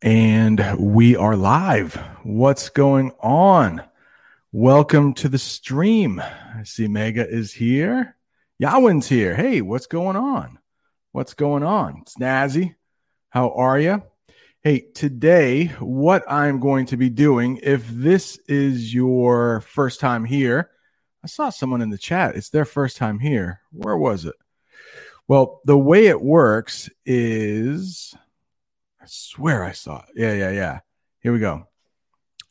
And we are live. What's going on? Welcome to the stream. I see Mega is here. Yawin's here. Hey, what's going on? What's going on? Snazzy, how are you? Hey, today, what I'm going to be doing, if this is your first time here, I saw someone in the chat. It's their first time here. Where was it? Well, the way it works is swear I saw it. Yeah, yeah, yeah. Here we go.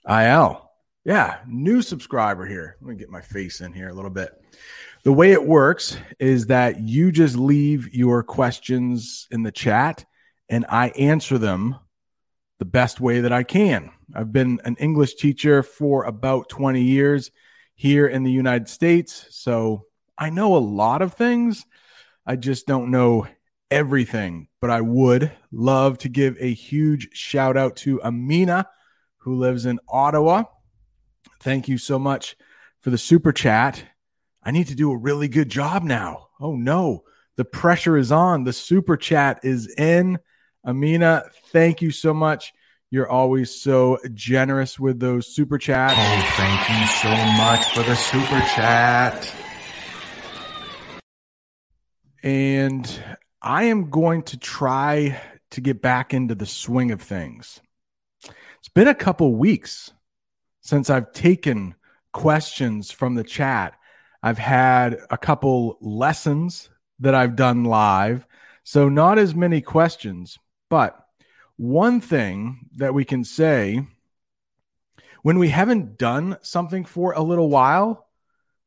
IL. Yeah, new subscriber here. Let me get my face in here a little bit. The way it works is that you just leave your questions in the chat and I answer them the best way that I can. I've been an English teacher for about 20 years here in the United States. So I know a lot of things. I just don't know everything, but I would love to give a huge shout out to Amina, who lives in Ottawa. Thank you so much for the super chat. I need to do a really good job now. Oh no, the pressure is on. The super chat is in. Amina, thank you so much. You're always so generous with those super chats. Oh, thank you so much for the super chat. And I am going to try to get back into the swing of things. It's been a couple weeks since I've taken questions from the chat. I've had a couple lessons that I've done live, so not as many questions. But one thing that we can say when we haven't done something for a little while,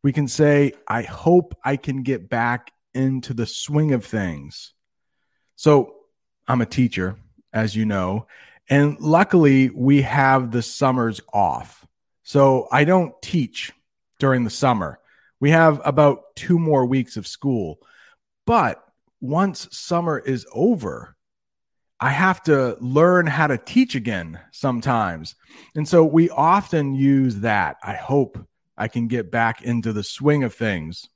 we can say, I hope I can get back into the swing of things. So I'm a teacher, as you know, and luckily we have the summers off. So I don't teach during the summer. We have about two more weeks of school. But once summer is over, I have to learn how to teach again sometimes. And so we often use that. I hope I can get back into the swing of things.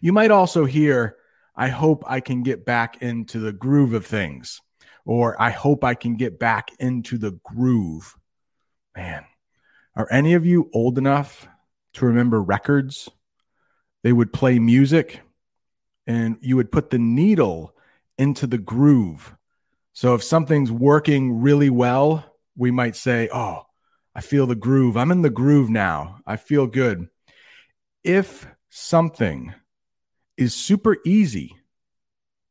You might also hear, I hope I can get back into the groove of things, or I hope I can get back into the groove. Man, are any of you old enough to remember records? They would play music and you would put the needle into the groove. So if something's working really well, we might say, Oh, I feel the groove. I'm in the groove now. I feel good. If something is super easy,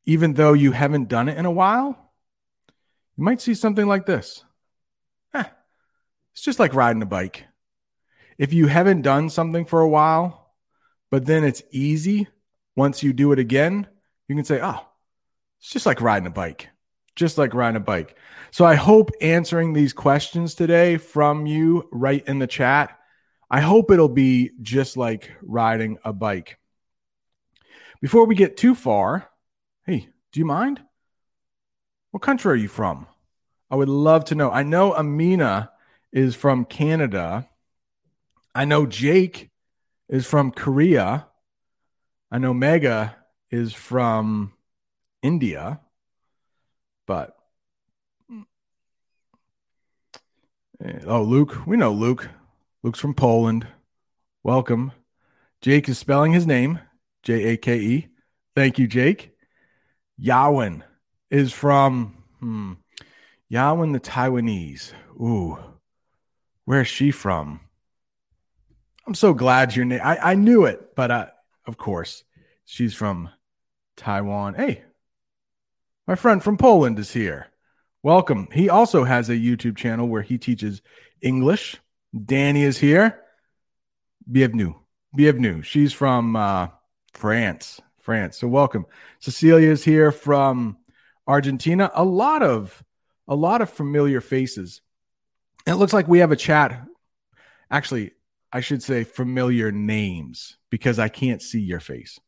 even though you haven't done it in a while, you might see something like this. Eh, it's just like riding a bike. If you haven't done something for a while, but then it's easy once you do it again, you can say, oh, it's just like riding a bike, just like riding a bike. So I hope answering these questions today from you right in the chat, I hope it'll be just like riding a bike. Before we get too far, hey, do you mind? What country are you from? I would love to know. I know Amina is from Canada. I know Jake is from Korea. I know Mega is from India. But eh, oh, Luke, we know Luke. Luke's from Poland. Welcome. Jake is spelling his name J A K E. Thank you, Jake. Yawin is from hmm, Yawin the Taiwanese. Ooh, where's she from? I'm so glad your name. I, I knew it, but uh, of course, she's from Taiwan. Hey, my friend from Poland is here. Welcome. He also has a YouTube channel where he teaches English. Danny is here. Bienvenue. Bienvenue. She's from uh, France. France. So welcome. Cecilia is here from Argentina. A lot of a lot of familiar faces. And it looks like we have a chat. Actually, I should say familiar names because I can't see your face.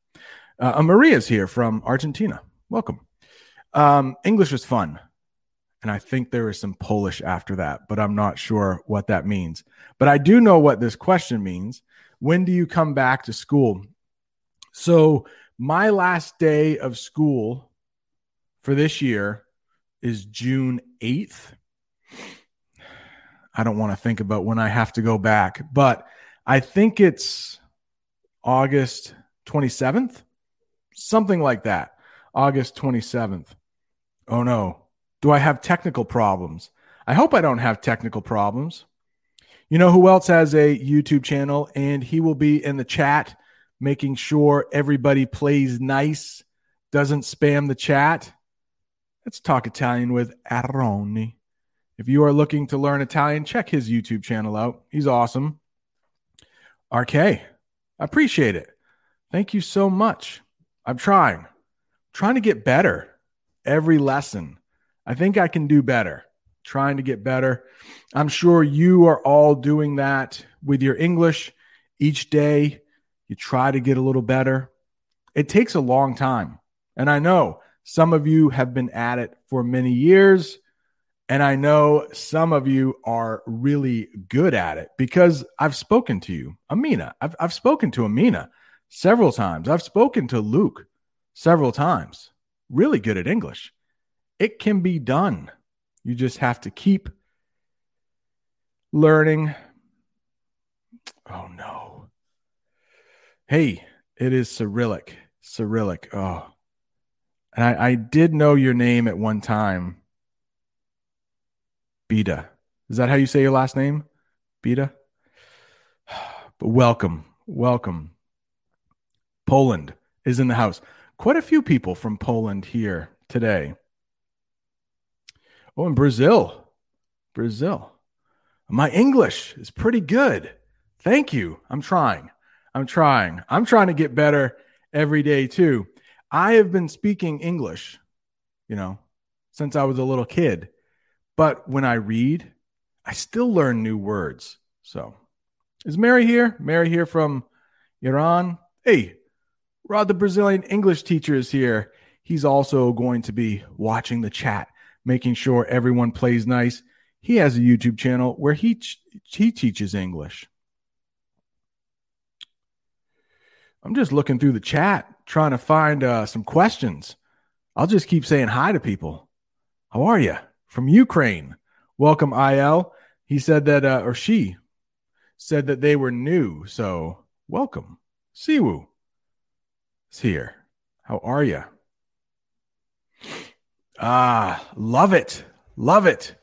Uh, Maria's here from Argentina. Welcome. Um, English is fun. And I think there is some Polish after that, but I'm not sure what that means. But I do know what this question means. When do you come back to school? So, my last day of school for this year is June 8th. I don't want to think about when I have to go back, but I think it's August 27th, something like that. August 27th. Oh no, do I have technical problems? I hope I don't have technical problems. You know who else has a YouTube channel and he will be in the chat making sure everybody plays nice, doesn't spam the chat? Let's talk Italian with Aroni. If you are looking to learn Italian, check his YouTube channel out. He's awesome. RK, I appreciate it. Thank you so much. I'm trying, trying to get better every lesson. I think I can do better, trying to get better. I'm sure you are all doing that with your English each day. You try to get a little better. It takes a long time. And I know some of you have been at it for many years. And I know some of you are really good at it because I've spoken to you, Amina. I've, I've spoken to Amina several times. I've spoken to Luke several times. Really good at English. It can be done. You just have to keep learning. Oh no. Hey, it is Cyrillic. Cyrillic. Oh. And I, I did know your name at one time. Beta. Is that how you say your last name? Beta? But welcome. Welcome. Poland is in the house. Quite a few people from Poland here today. Oh, and Brazil. Brazil. My English is pretty good. Thank you. I'm trying. I'm trying. I'm trying to get better every day too. I have been speaking English, you know, since I was a little kid. But when I read, I still learn new words. So, is Mary here? Mary here from Iran? Hey, Rod, the Brazilian English teacher, is here. He's also going to be watching the chat making sure everyone plays nice. He has a YouTube channel where he he teaches English. I'm just looking through the chat trying to find uh, some questions. I'll just keep saying hi to people. How are you? From Ukraine. Welcome, IL. He said that, uh, or she said that they were new. So welcome. Siwu is here. How are you? Ah, love it. Love it.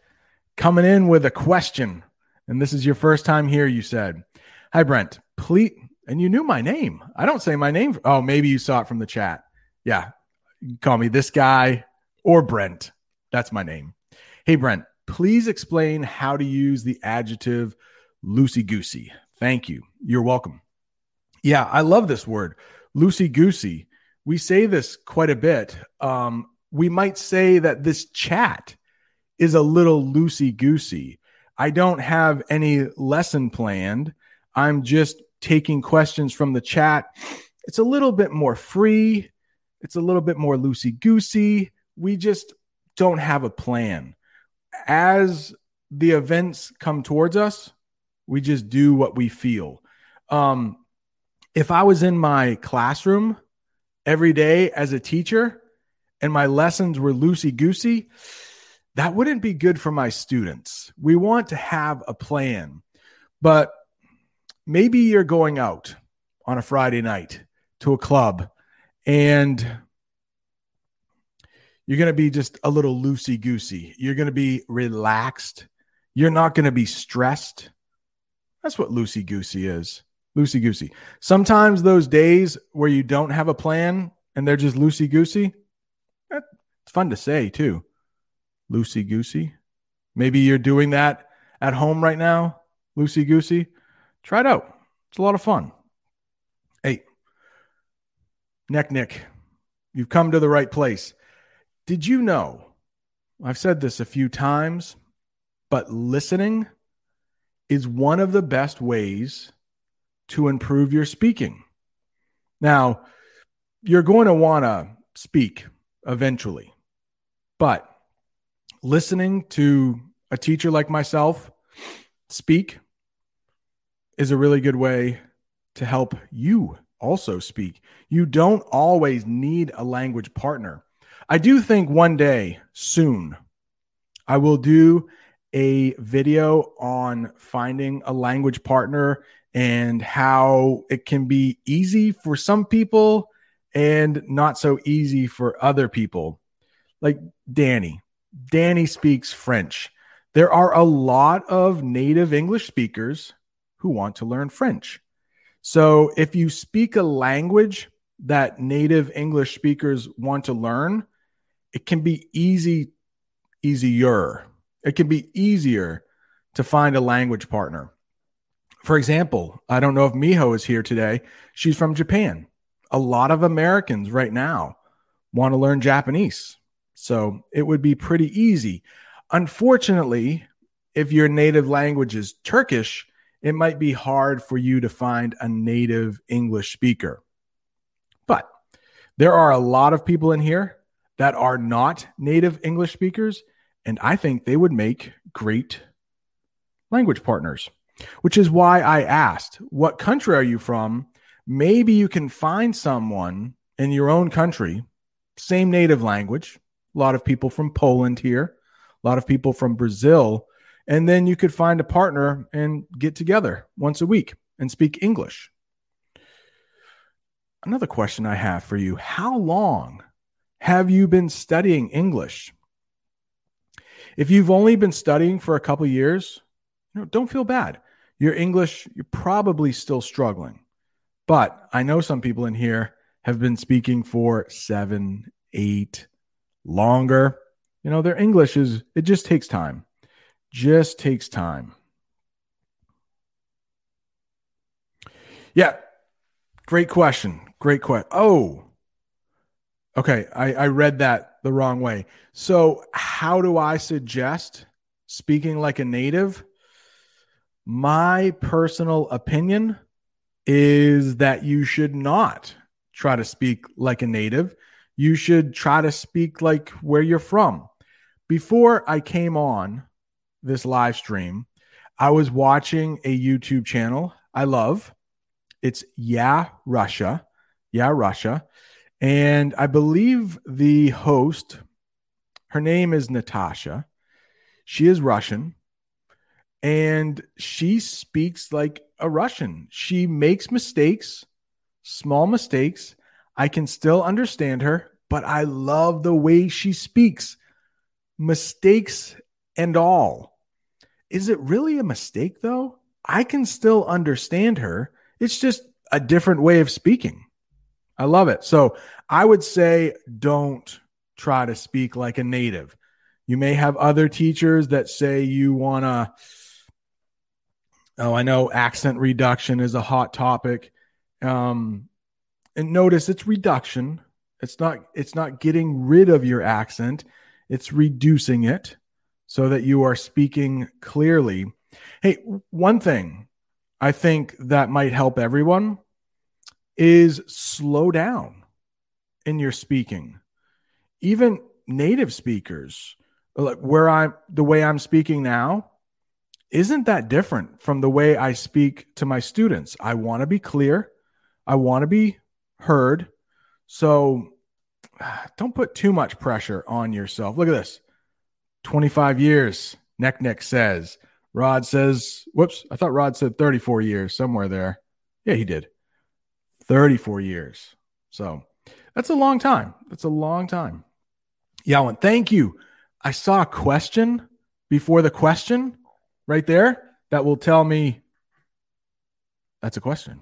Coming in with a question. And this is your first time here, you said. Hi, Brent. Please, and you knew my name. I don't say my name. Oh, maybe you saw it from the chat. Yeah. Call me this guy or Brent. That's my name. Hey, Brent, please explain how to use the adjective loosey goosey. Thank you. You're welcome. Yeah, I love this word, loosey goosey. We say this quite a bit. Um, we might say that this chat is a little loosey goosey. I don't have any lesson planned. I'm just taking questions from the chat. It's a little bit more free. It's a little bit more loosey goosey. We just don't have a plan. As the events come towards us, we just do what we feel. Um, if I was in my classroom every day as a teacher, and my lessons were loosey goosey, that wouldn't be good for my students. We want to have a plan, but maybe you're going out on a Friday night to a club and you're going to be just a little loosey goosey. You're going to be relaxed. You're not going to be stressed. That's what loosey goosey is. Loosey goosey. Sometimes those days where you don't have a plan and they're just loosey goosey, it's fun to say too. Loosey goosey. Maybe you're doing that at home right now. Loosey goosey. Try it out. It's a lot of fun. Hey, Neck Nick, you've come to the right place. Did you know? I've said this a few times, but listening is one of the best ways to improve your speaking. Now, you're going to want to speak eventually, but listening to a teacher like myself speak is a really good way to help you also speak. You don't always need a language partner. I do think one day soon I will do a video on finding a language partner and how it can be easy for some people and not so easy for other people. Like Danny. Danny speaks French. There are a lot of native English speakers who want to learn French. So if you speak a language that native English speakers want to learn, it can be easy, easier. It can be easier to find a language partner. For example, I don't know if Miho is here today. She's from Japan. A lot of Americans right now want to learn Japanese. So it would be pretty easy. Unfortunately, if your native language is Turkish, it might be hard for you to find a native English speaker. But there are a lot of people in here that are not native English speakers, and I think they would make great language partners, which is why I asked, What country are you from? Maybe you can find someone in your own country, same native language. A lot of people from Poland here, a lot of people from Brazil and then you could find a partner and get together once a week and speak English. Another question I have for you How long have you been studying English? If you've only been studying for a couple years, you know, don't feel bad. Your English, you're probably still struggling. But I know some people in here have been speaking for seven, eight, longer. You know, their English is, it just takes time just takes time. Yeah, great question. Great question. Oh, okay. I, I read that the wrong way. So, how do I suggest speaking like a native? My personal opinion is that you should not try to speak like a native. You should try to speak like where you're from. Before I came on, this live stream, I was watching a YouTube channel I love. It's Yeah Russia. Yeah Russia. And I believe the host, her name is Natasha. She is Russian and she speaks like a Russian. She makes mistakes, small mistakes. I can still understand her, but I love the way she speaks, mistakes and all. Is it really a mistake though? I can still understand her. It's just a different way of speaking. I love it. So I would say don't try to speak like a native. You may have other teachers that say you want to. Oh, I know accent reduction is a hot topic. Um, and notice it's reduction. It's not. It's not getting rid of your accent. It's reducing it so that you are speaking clearly. Hey, one thing I think that might help everyone is slow down in your speaking. Even native speakers, like where I'm the way I'm speaking now, isn't that different from the way I speak to my students. I want to be clear, I want to be heard. So don't put too much pressure on yourself. Look at this. 25 years, Neck Neck says. Rod says, whoops, I thought Rod said 34 years somewhere there. Yeah, he did. 34 years. So that's a long time. That's a long time. Yawan, thank you. I saw a question before the question right there that will tell me that's a question.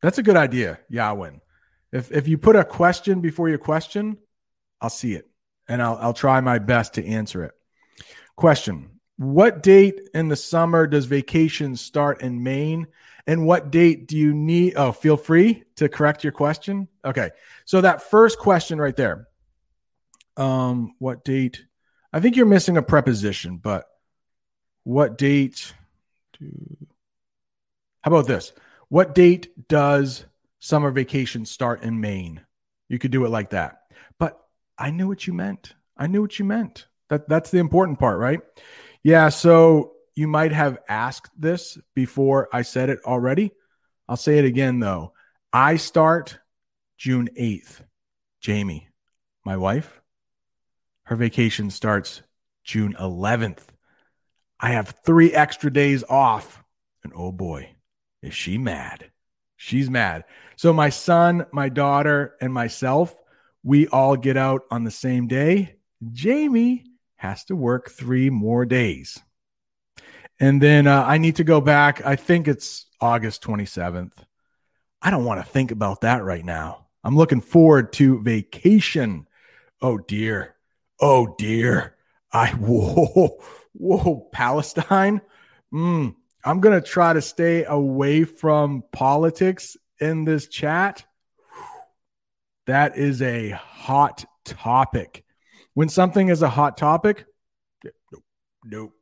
That's a good idea, Yawin. If if you put a question before your question, I'll see it and I'll I'll try my best to answer it. Question What date in the summer does vacation start in Maine? And what date do you need? Oh, feel free to correct your question. Okay. So that first question right there. Um, what date? I think you're missing a preposition, but what date? Do, how about this? What date does summer vacation start in Maine? You could do it like that. But I knew what you meant. I knew what you meant. That that's the important part, right? Yeah, so you might have asked this before I said it already. I'll say it again though. I start June 8th. Jamie, my wife, her vacation starts June 11th. I have three extra days off. And oh boy, is she mad. She's mad. So my son, my daughter, and myself, we all get out on the same day. Jamie has to work three more days. And then uh, I need to go back. I think it's August 27th. I don't want to think about that right now. I'm looking forward to vacation. Oh dear. Oh dear. I whoa whoa Palestine. Mm, I'm gonna try to stay away from politics in this chat. That is a hot topic. When something is a hot topic, nope, nope,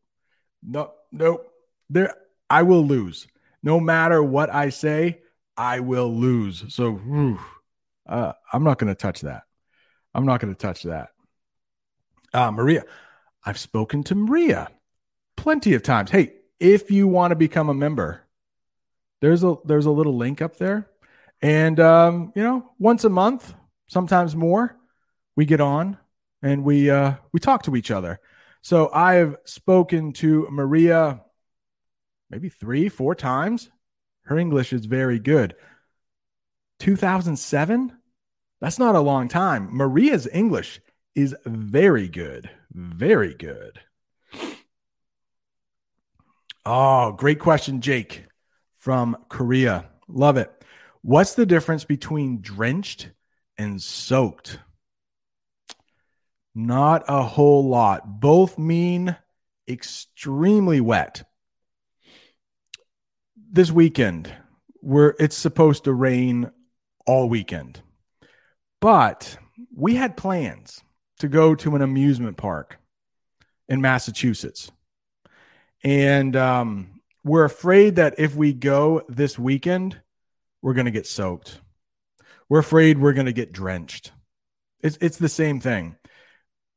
no, nope. There, I will lose. No matter what I say, I will lose. So, whew, uh, I'm not going to touch that. I'm not going to touch that. Uh, Maria, I've spoken to Maria plenty of times. Hey, if you want to become a member, there's a there's a little link up there, and um, you know, once a month, sometimes more, we get on and we uh, we talk to each other. So I have spoken to Maria maybe three, four times. Her English is very good. 2007? That's not a long time. Maria's English is very good. Very good. Oh, great question, Jake from Korea. Love it. What's the difference between drenched and soaked? Not a whole lot. Both mean extremely wet. This weekend, where it's supposed to rain all weekend. But we had plans to go to an amusement park in Massachusetts. And um, we're afraid that if we go this weekend, we're going to get soaked. We're afraid we're going to get drenched. It's, it's the same thing.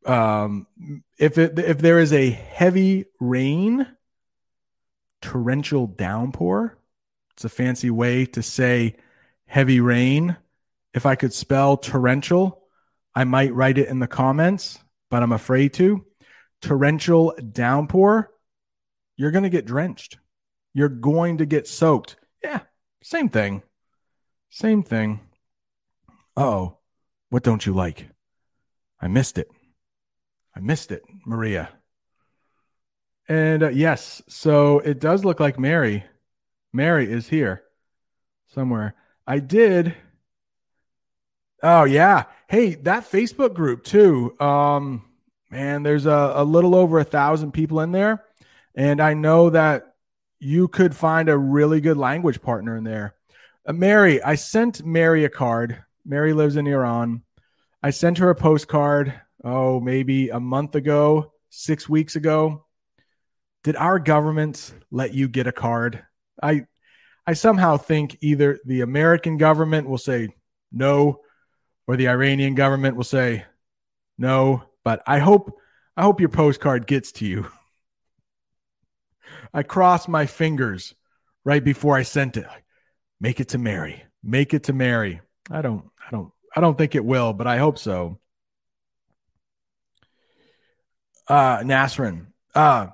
Um, if it, if there is a heavy rain, torrential downpour, it's a fancy way to say heavy rain. If I could spell torrential, I might write it in the comments, but I'm afraid to. Torrential downpour, you're going to get drenched. You're going to get soaked. Yeah, same thing. Same thing. oh, what don't you like? I missed it. I missed it, Maria. And uh, yes, so it does look like Mary. Mary is here somewhere. I did. Oh yeah. Hey, that Facebook group too. Um, man, there's a, a little over a thousand people in there, and I know that you could find a really good language partner in there. Uh, Mary, I sent Mary a card. Mary lives in Iran. I sent her a postcard. Oh, maybe a month ago, six weeks ago. Did our government let you get a card? I I somehow think either the American government will say no, or the Iranian government will say no. But I hope I hope your postcard gets to you. I crossed my fingers right before I sent it. Make it to Mary. Make it to Mary. I don't I don't I don't think it will, but I hope so. Uh Nasrin. Uh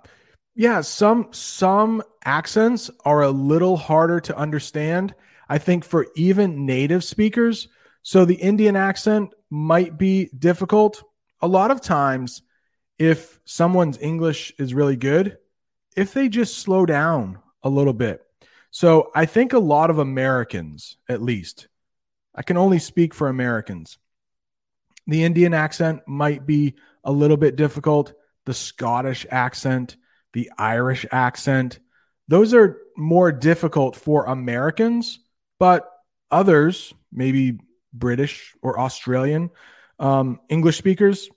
yeah, some some accents are a little harder to understand. I think for even native speakers, so the Indian accent might be difficult. A lot of times, if someone's English is really good, if they just slow down a little bit. So I think a lot of Americans, at least, I can only speak for Americans. The Indian accent might be a little bit difficult. The Scottish accent, the Irish accent. Those are more difficult for Americans, but others, maybe British or Australian um, English speakers,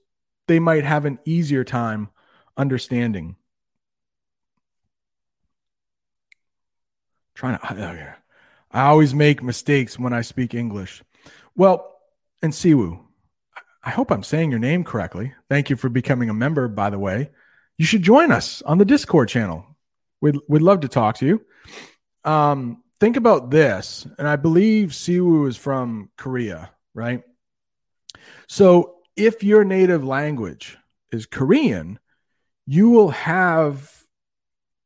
they might have an easier time understanding. Trying to. I always make mistakes when I speak English. Well, and Siwu, I hope I'm saying your name correctly. Thank you for becoming a member, by the way. You should join us on the Discord channel. We'd, we'd love to talk to you. Um, think about this, and I believe Siwu is from Korea, right? So if your native language is Korean, you will have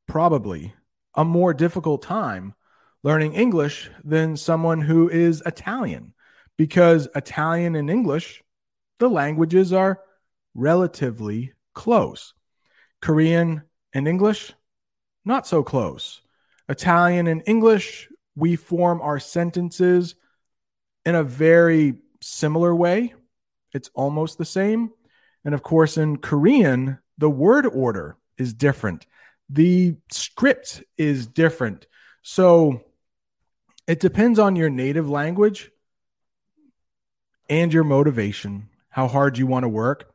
probably a more difficult time learning English than someone who is Italian because Italian and English, the languages are relatively close. Korean and English, not so close. Italian and English, we form our sentences in a very similar way. It's almost the same. And of course, in Korean, the word order is different, the script is different. So it depends on your native language and your motivation, how hard you want to work,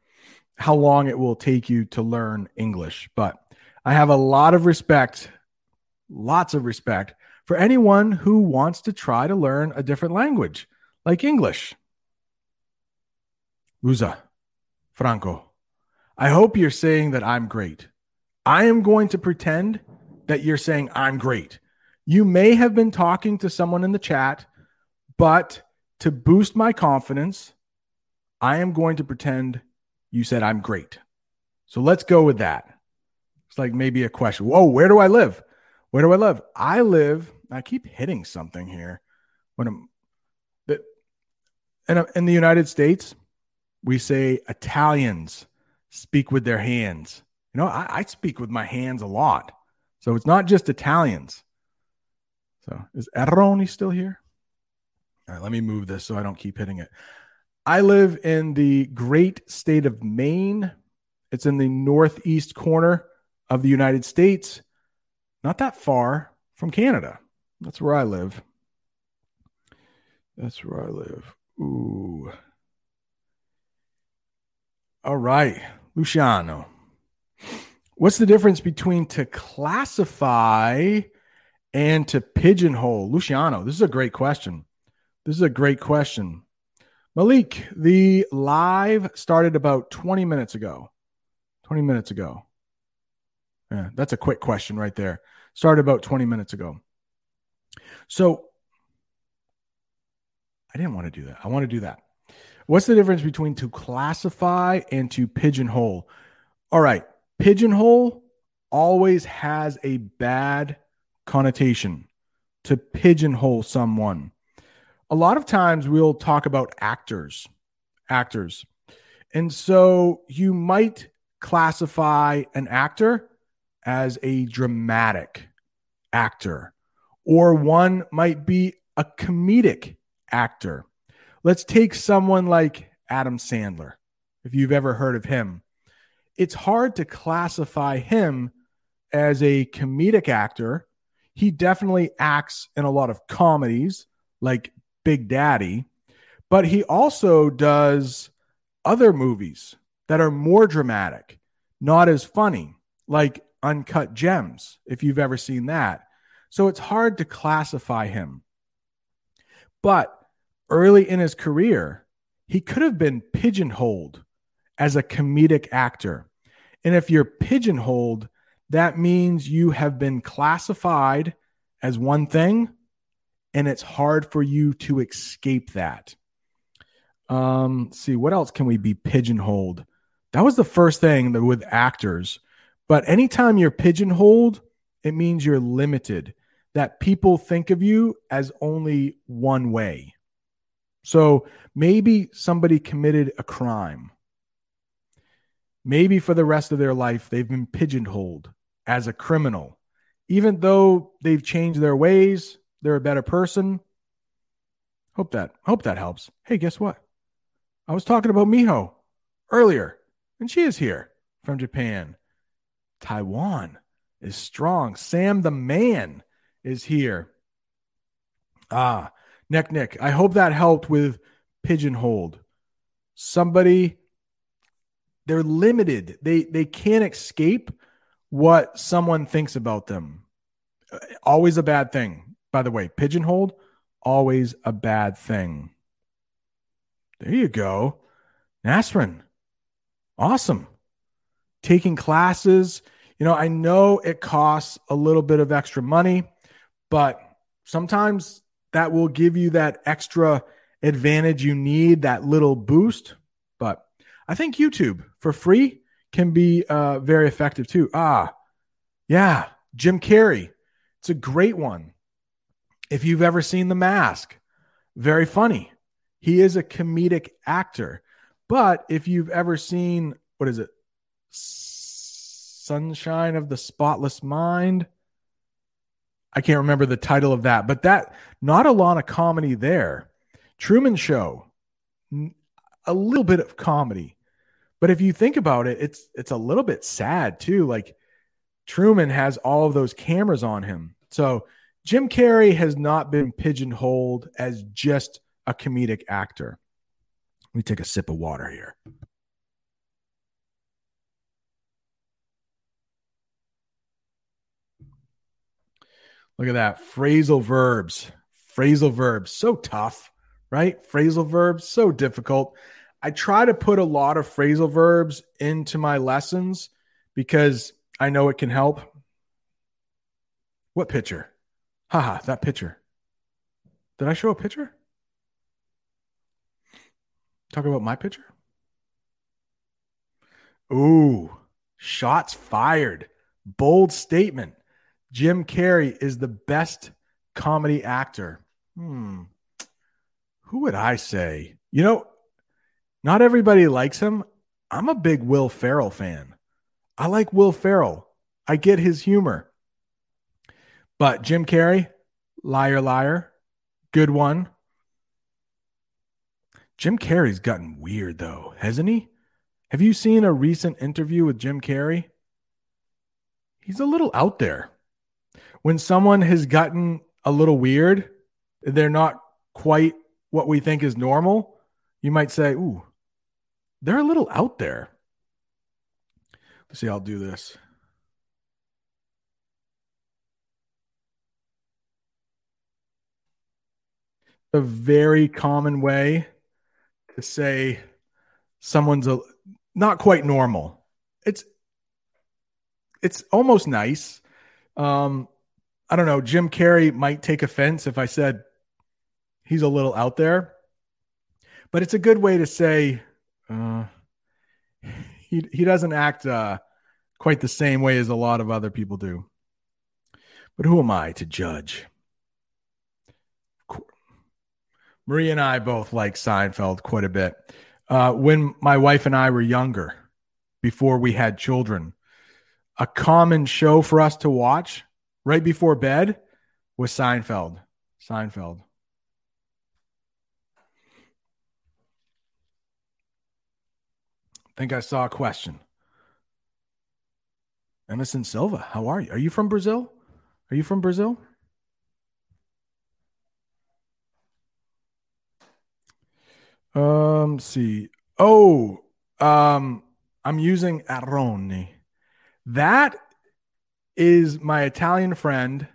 how long it will take you to learn English. But I have a lot of respect lots of respect for anyone who wants to try to learn a different language like English. Uza, Franco, I hope you're saying that I'm great. I am going to pretend that you're saying I'm great. You may have been talking to someone in the chat, but to boost my confidence, I am going to pretend you said I'm great. So let's go with that. It's like maybe a question. Whoa, where do I live? Where do I live? I live. I keep hitting something here. When I'm, but in, in the United States, we say Italians speak with their hands. You know, I, I speak with my hands a lot. So it's not just Italians. So is Erroni still here? All right, let me move this so I don't keep hitting it. I live in the great state of Maine. It's in the northeast corner of the United States not that far from Canada. That's where I live. That's where I live. Ooh. All right, Luciano. What's the difference between to classify and to pigeonhole? Luciano, this is a great question. This is a great question. Malik, the live started about 20 minutes ago. 20 minutes ago. Yeah, that's a quick question right there. Started about 20 minutes ago. So I didn't want to do that. I want to do that. What's the difference between to classify and to pigeonhole? All right. Pigeonhole always has a bad connotation to pigeonhole someone. A lot of times we'll talk about actors, actors. And so you might classify an actor as a dramatic actor, or one might be a comedic actor. Let's take someone like Adam Sandler, if you've ever heard of him. It's hard to classify him as a comedic actor. He definitely acts in a lot of comedies like Big Daddy, but he also does other movies that are more dramatic, not as funny, like Uncut Gems, if you've ever seen that. So it's hard to classify him. But early in his career, he could have been pigeonholed as a comedic actor. And if you're pigeonholed, that means you have been classified as one thing, and it's hard for you to escape that. Um, see, what else can we be pigeonholed? That was the first thing that with actors but anytime you're pigeonholed, it means you're limited, that people think of you as only one way. So maybe somebody committed a crime. Maybe for the rest of their life, they've been pigeonholed as a criminal. Even though they've changed their ways, they're a better person. Hope that hope that helps. Hey, guess what? I was talking about Miho earlier, and she is here from Japan. Taiwan is strong. Sam the man is here. Ah, Nick, Nick. I hope that helped with pigeonholed. Somebody they're limited. They they can't escape what someone thinks about them. Always a bad thing. By the way, pigeonholed, always a bad thing. There you go. Nasrin. Awesome. Taking classes. You know, I know it costs a little bit of extra money, but sometimes that will give you that extra advantage you need, that little boost. But I think YouTube for free can be uh, very effective too. Ah, yeah, Jim Carrey. It's a great one. If you've ever seen The Mask, very funny. He is a comedic actor. But if you've ever seen, what is it? Sunshine of the Spotless Mind. I can't remember the title of that, but that, not a lot of comedy there. Truman Show, a little bit of comedy. But if you think about it, it's it's a little bit sad too. Like Truman has all of those cameras on him. So Jim Carrey has not been pigeonholed as just a comedic actor. Let me take a sip of water here. Look at that. Phrasal verbs. Phrasal verbs. So tough, right? Phrasal verbs. So difficult. I try to put a lot of phrasal verbs into my lessons because I know it can help. What picture? Haha, that picture. Did I show a picture? Talk about my picture? Ooh, shots fired. Bold statement. Jim Carrey is the best comedy actor. Hmm. Who would I say? You know, not everybody likes him. I'm a big Will Ferrell fan. I like Will Ferrell. I get his humor. But Jim Carrey, liar, liar, good one. Jim Carrey's gotten weird though, hasn't he? Have you seen a recent interview with Jim Carrey? He's a little out there. When someone has gotten a little weird, they're not quite what we think is normal, you might say, Ooh, they're a little out there. Let's see, I'll do this. A very common way to say someone's a not quite normal. It's it's almost nice. Um, I don't know. Jim Carrey might take offense if I said he's a little out there, but it's a good way to say uh, he he doesn't act uh, quite the same way as a lot of other people do. But who am I to judge? Marie and I both like Seinfeld quite a bit. Uh, when my wife and I were younger, before we had children, a common show for us to watch right before bed was Seinfeld. Seinfeld. I think I saw a question. Emerson Silva, how are you? Are you from Brazil? Are you from Brazil? Um, see. Oh, um, I'm using Arrone. That is my Italian friend.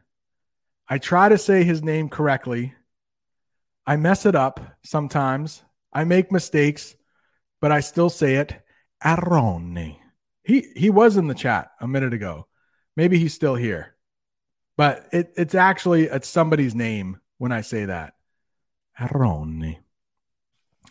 I try to say his name correctly. I mess it up sometimes. I make mistakes, but I still say it. Arrone. He he was in the chat a minute ago. Maybe he's still here. But it, it's actually it's somebody's name when I say that. Arrone.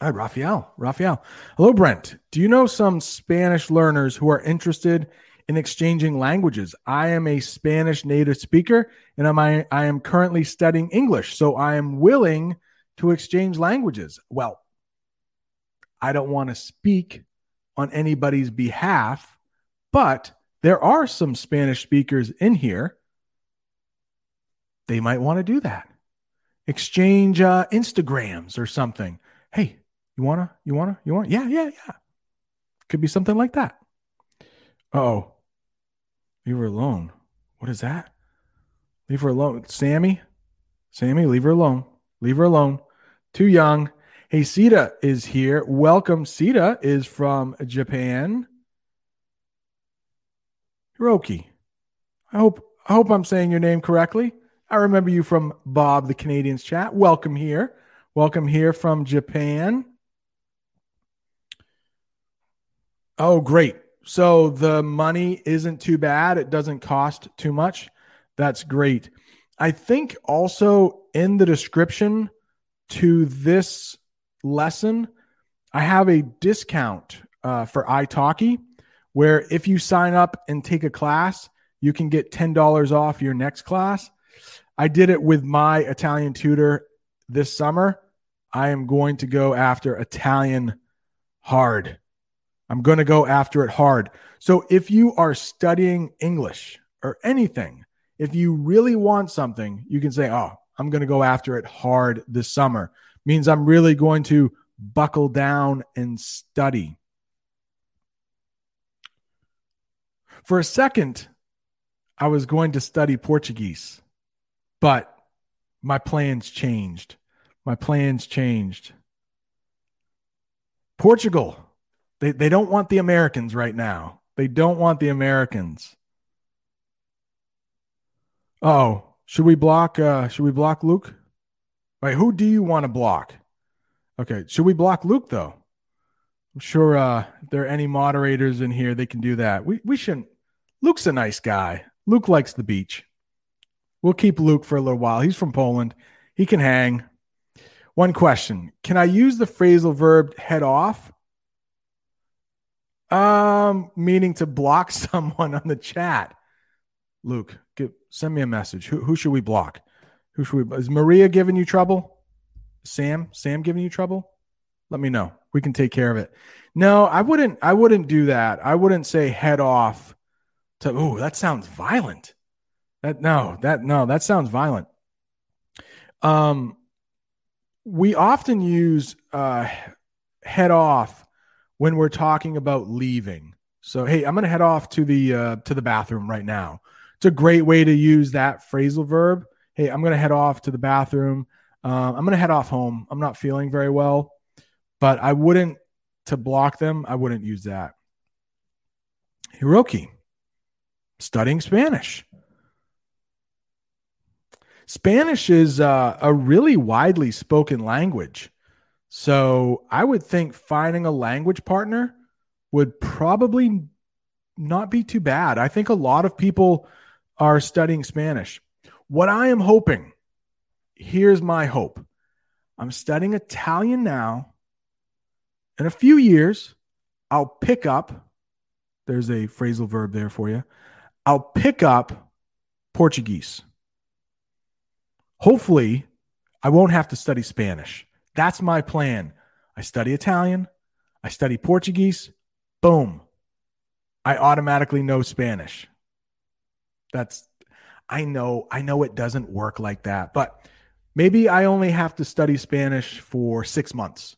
Hi, Raphael. Raphael. Hello, Brent. Do you know some Spanish learners who are interested in exchanging languages? I am a Spanish native speaker and I'm, I, I am currently studying English, so I am willing to exchange languages. Well, I don't want to speak on anybody's behalf, but there are some Spanish speakers in here. They might want to do that. Exchange uh, Instagrams or something. You wanna? You wanna? You want? Yeah, yeah, yeah. Could be something like that. Oh, leave her alone. What is that? Leave her alone, Sammy. Sammy, leave her alone. Leave her alone. Too young. Hey, Sita is here. Welcome. Sita is from Japan. Hiroki. I hope I hope I'm saying your name correctly. I remember you from Bob the Canadians chat. Welcome here. Welcome here from Japan. Oh, great. So the money isn't too bad. It doesn't cost too much. That's great. I think also in the description to this lesson, I have a discount uh, for italki where if you sign up and take a class, you can get $10 off your next class. I did it with my Italian tutor this summer. I am going to go after Italian hard. I'm going to go after it hard. So if you are studying English or anything, if you really want something, you can say, "Oh, I'm going to go after it hard this summer." Means I'm really going to buckle down and study. For a second, I was going to study Portuguese, but my plans changed. My plans changed. Portugal, they, they don't want the Americans right now. They don't want the Americans. Oh, should we block uh should we block Luke? Wait, who do you want to block? Okay, should we block Luke though? I'm sure uh if there are any moderators in here, they can do that. We we shouldn't Luke's a nice guy. Luke likes the beach. We'll keep Luke for a little while. He's from Poland. He can hang. One question Can I use the phrasal verb head off? Um, meaning to block someone on the chat. Luke, give, send me a message. Who, who should we block? Who should we? Is Maria giving you trouble? Sam, Sam giving you trouble? Let me know. We can take care of it. No, I wouldn't. I wouldn't do that. I wouldn't say head off. To oh, that sounds violent. That no, that no, that sounds violent. Um, we often use uh, head off when we're talking about leaving. So, hey, I'm going to head off to the uh, to the bathroom right now. It's a great way to use that phrasal verb. Hey, I'm going to head off to the bathroom. Uh, I'm going to head off home. I'm not feeling very well, but I wouldn't to block them. I wouldn't use that. Hiroki, studying Spanish. Spanish is uh, a really widely spoken language. So I would think finding a language partner would probably not be too bad. I think a lot of people are studying Spanish. What I am hoping, here's my hope I'm studying Italian now. In a few years, I'll pick up, there's a phrasal verb there for you. I'll pick up Portuguese. Hopefully, I won't have to study Spanish. That's my plan. I study Italian, I study Portuguese, boom. I automatically know Spanish. That's I know, I know it doesn't work like that, but maybe I only have to study Spanish for 6 months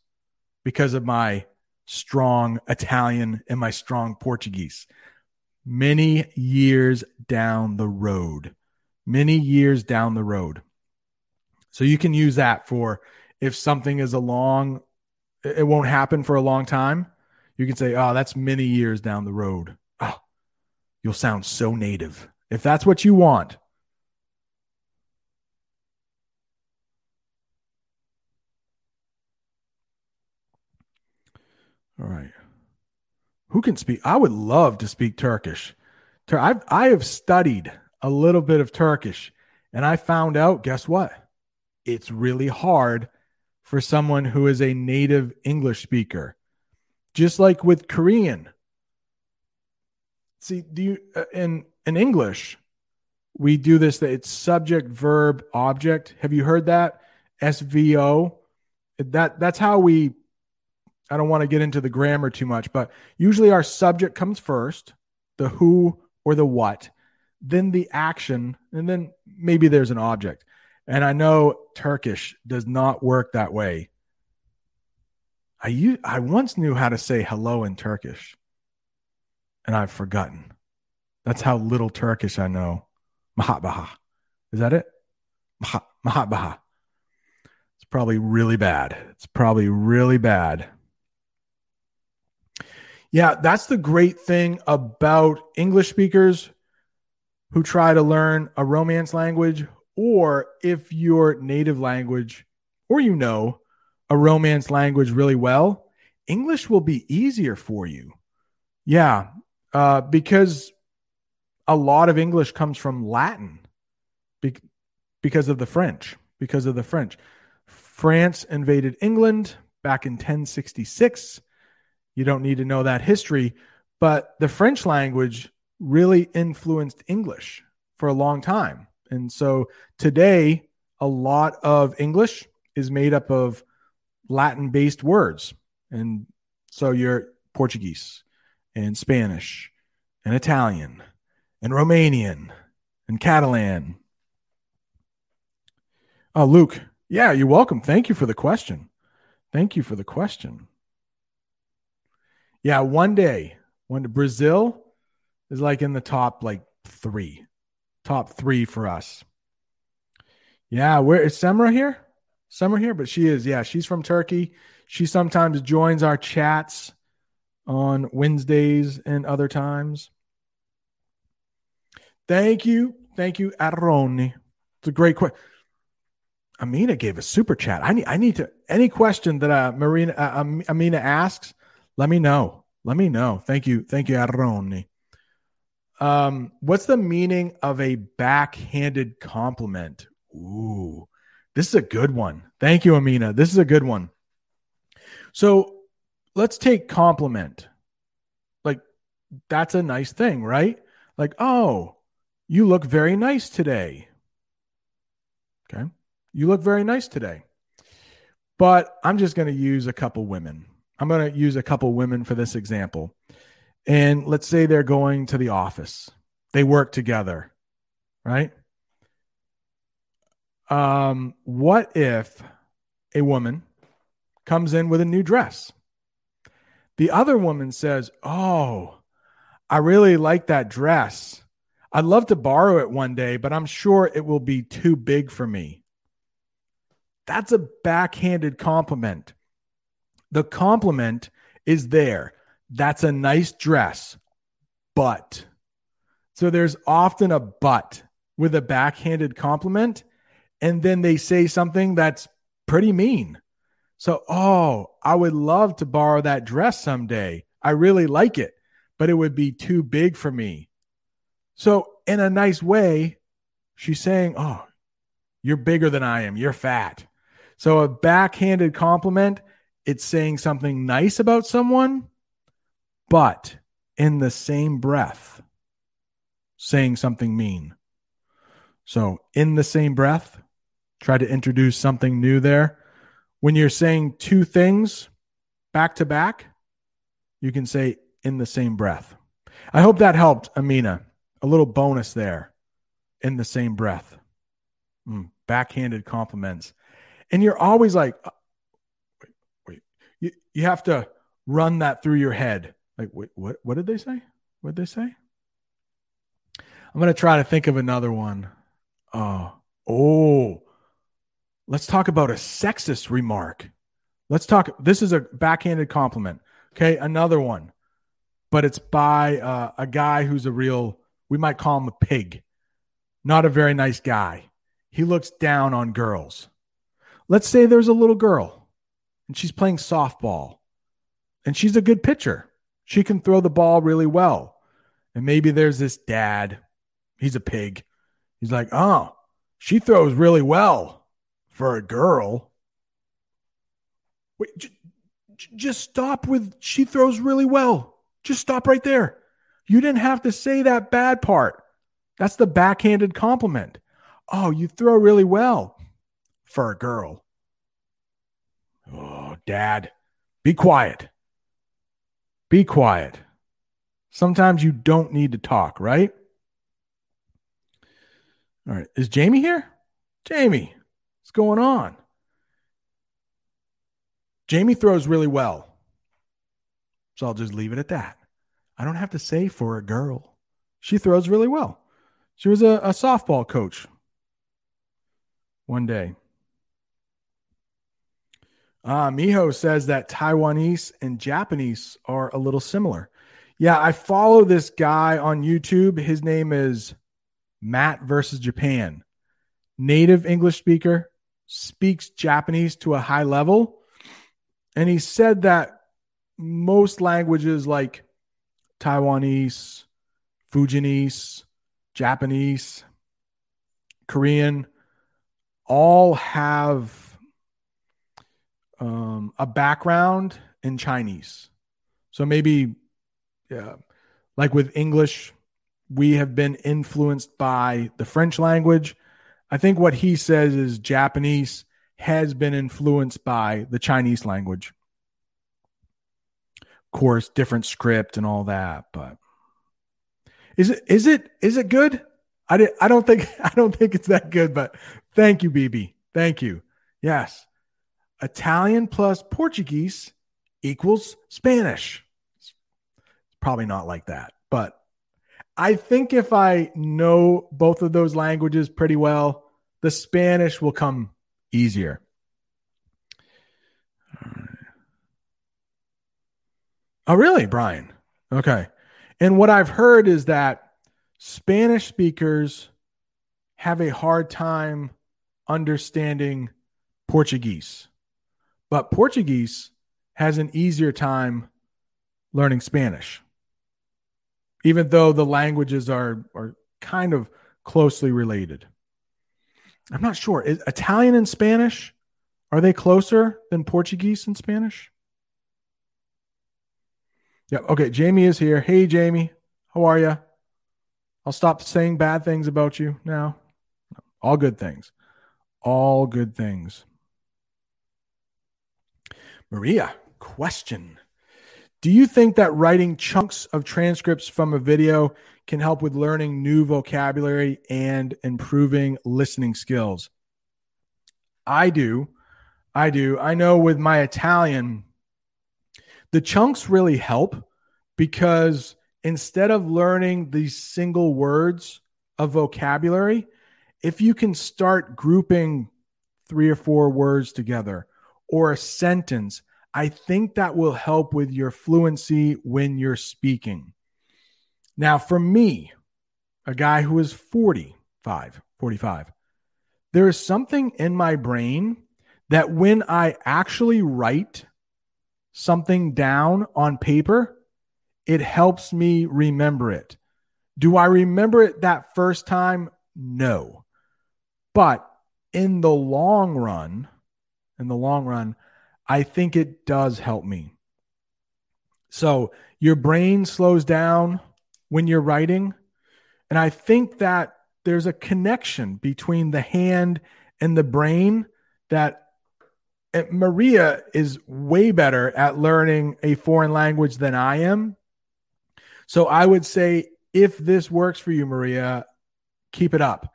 because of my strong Italian and my strong Portuguese. Many years down the road. Many years down the road. So you can use that for if something is a long, it won't happen for a long time. You can say, oh, that's many years down the road. Oh, you'll sound so native. If that's what you want. All right. Who can speak? I would love to speak Turkish. I've, I have studied a little bit of Turkish and I found out, guess what? it's really hard for someone who is a native English speaker. Just like with Korean. See, do you uh, in in English we do this that it's subject verb object. Have you heard that? SVO. That that's how we I don't want to get into the grammar too much, but usually our subject comes first, the who or the what, then the action, and then maybe there's an object. And I know Turkish does not work that way. I I once knew how to say hello in Turkish, and I've forgotten. That's how little Turkish I know. Mahatbaha. Is that it? Mahatbaha. It's probably really bad. It's probably really bad. Yeah, that's the great thing about English speakers who try to learn a romance language, or if your native language or you know a romance language really well, English will be easier for you. Yeah, uh, because a lot of English comes from Latin be- because of the French. Because of the French. France invaded England back in 1066. You don't need to know that history, but the French language really influenced English for a long time. And so today, a lot of English is made up of Latin based words. And so you're Portuguese and Spanish and Italian and Romanian and Catalan. Oh, Luke. Yeah, you're welcome. Thank you for the question. Thank you for the question. Yeah, one day, when Brazil is like in the top like three, top three for us. Yeah, where is Semra here? Semra here, but she is. Yeah, she's from Turkey. She sometimes joins our chats on Wednesdays and other times. Thank you. Thank you, Aroni. It's a great question. Amina gave a super chat. I need I need to any question that uh, Marina uh, Amina asks, let me know. Let me know. Thank you. Thank you, Aroni. Um, what's the meaning of a backhanded compliment? Ooh, this is a good one. Thank you, Amina. This is a good one. So let's take compliment. Like, that's a nice thing, right? Like, oh, you look very nice today. Okay. You look very nice today. But I'm just going to use a couple women. I'm going to use a couple women for this example. And let's say they're going to the office, they work together, right? Um, what if a woman comes in with a new dress? The other woman says, Oh, I really like that dress. I'd love to borrow it one day, but I'm sure it will be too big for me. That's a backhanded compliment. The compliment is there. That's a nice dress, but. So there's often a but with a backhanded compliment. And then they say something that's pretty mean. So, oh, I would love to borrow that dress someday. I really like it, but it would be too big for me. So, in a nice way, she's saying, oh, you're bigger than I am. You're fat. So, a backhanded compliment, it's saying something nice about someone, but in the same breath, saying something mean. So, in the same breath, try to introduce something new there. When you're saying two things back to back, you can say in the same breath. I hope that helped, Amina. A little bonus there in the same breath. Mm, backhanded compliments. And you're always like, uh, wait, wait. You, you have to run that through your head. Like, wait, what, what did they say? What did they say? I'm to try to think of another one. Oh, oh, let's talk about a sexist remark. Let's talk. This is a backhanded compliment. Okay. Another one, but it's by uh, a guy who's a real, we might call him a pig, not a very nice guy. He looks down on girls. Let's say there's a little girl and she's playing softball and she's a good pitcher. She can throw the ball really well. And maybe there's this dad. He's a pig. He's like, oh, she throws really well for a girl. Wait, j- j- just stop with she throws really well. Just stop right there. You didn't have to say that bad part. That's the backhanded compliment. Oh, you throw really well for a girl. Oh, dad, be quiet. Be quiet. Sometimes you don't need to talk, right? All right. Is Jamie here? Jamie, what's going on? Jamie throws really well. So I'll just leave it at that. I don't have to say for a girl. She throws really well. She was a, a softball coach one day. Uh, Miho says that Taiwanese and Japanese are a little similar. Yeah, I follow this guy on YouTube. His name is Matt versus Japan. Native English speaker speaks Japanese to a high level. And he said that most languages like Taiwanese, Fujianese, Japanese, Korean all have um, a background in Chinese. So maybe, yeah, like with English, we have been influenced by the French language. I think what he says is Japanese has been influenced by the Chinese language. Of course, different script and all that, but is it is it is it good? I did, I don't think I don't think it's that good, but thank you, BB. Thank you. Yes. Italian plus Portuguese equals Spanish. It's probably not like that, but I think if I know both of those languages pretty well, the Spanish will come easier. Oh, really, Brian? Okay. And what I've heard is that Spanish speakers have a hard time understanding Portuguese, but Portuguese has an easier time learning Spanish, even though the languages are, are kind of closely related. I'm not sure. Is Italian and Spanish are they closer than Portuguese and Spanish? Yeah. Okay. Jamie is here. Hey, Jamie. How are you? I'll stop saying bad things about you now. All good things. All good things. Maria, question. Do you think that writing chunks of transcripts from a video can help with learning new vocabulary and improving listening skills? I do. I do. I know with my Italian, the chunks really help because instead of learning these single words of vocabulary, if you can start grouping three or four words together or a sentence, I think that will help with your fluency when you're speaking. Now, for me, a guy who is 45, 45, there is something in my brain that when I actually write something down on paper, it helps me remember it. Do I remember it that first time? No. But in the long run, in the long run, I think it does help me. So your brain slows down when you're writing. And I think that there's a connection between the hand and the brain that Maria is way better at learning a foreign language than I am. So I would say if this works for you, Maria, keep it up.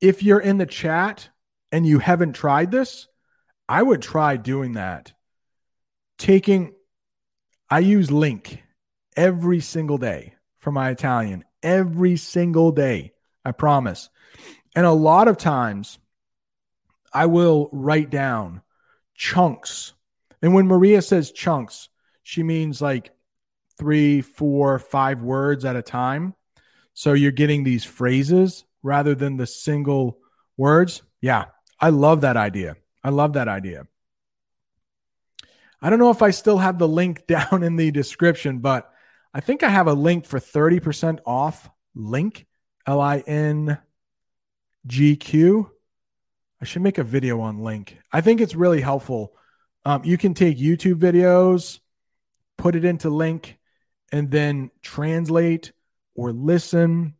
If you're in the chat and you haven't tried this, I would try doing that. Taking, I use LingQ every single day for my Italian, every single day. I promise. And a lot of times I will write down chunks. And when Maria says chunks, she means like three, four, five words at a time. So you're getting these phrases rather than the single words. Yeah, I love that idea. I love that idea. I don't know if I still have the link down in the description, but I think I have a link for 30% off LingQ, L I N G Q. I should make a video on LingQ. I think it's really helpful. Um, you can take YouTube videos, put it into LingQ, and then translate or listen.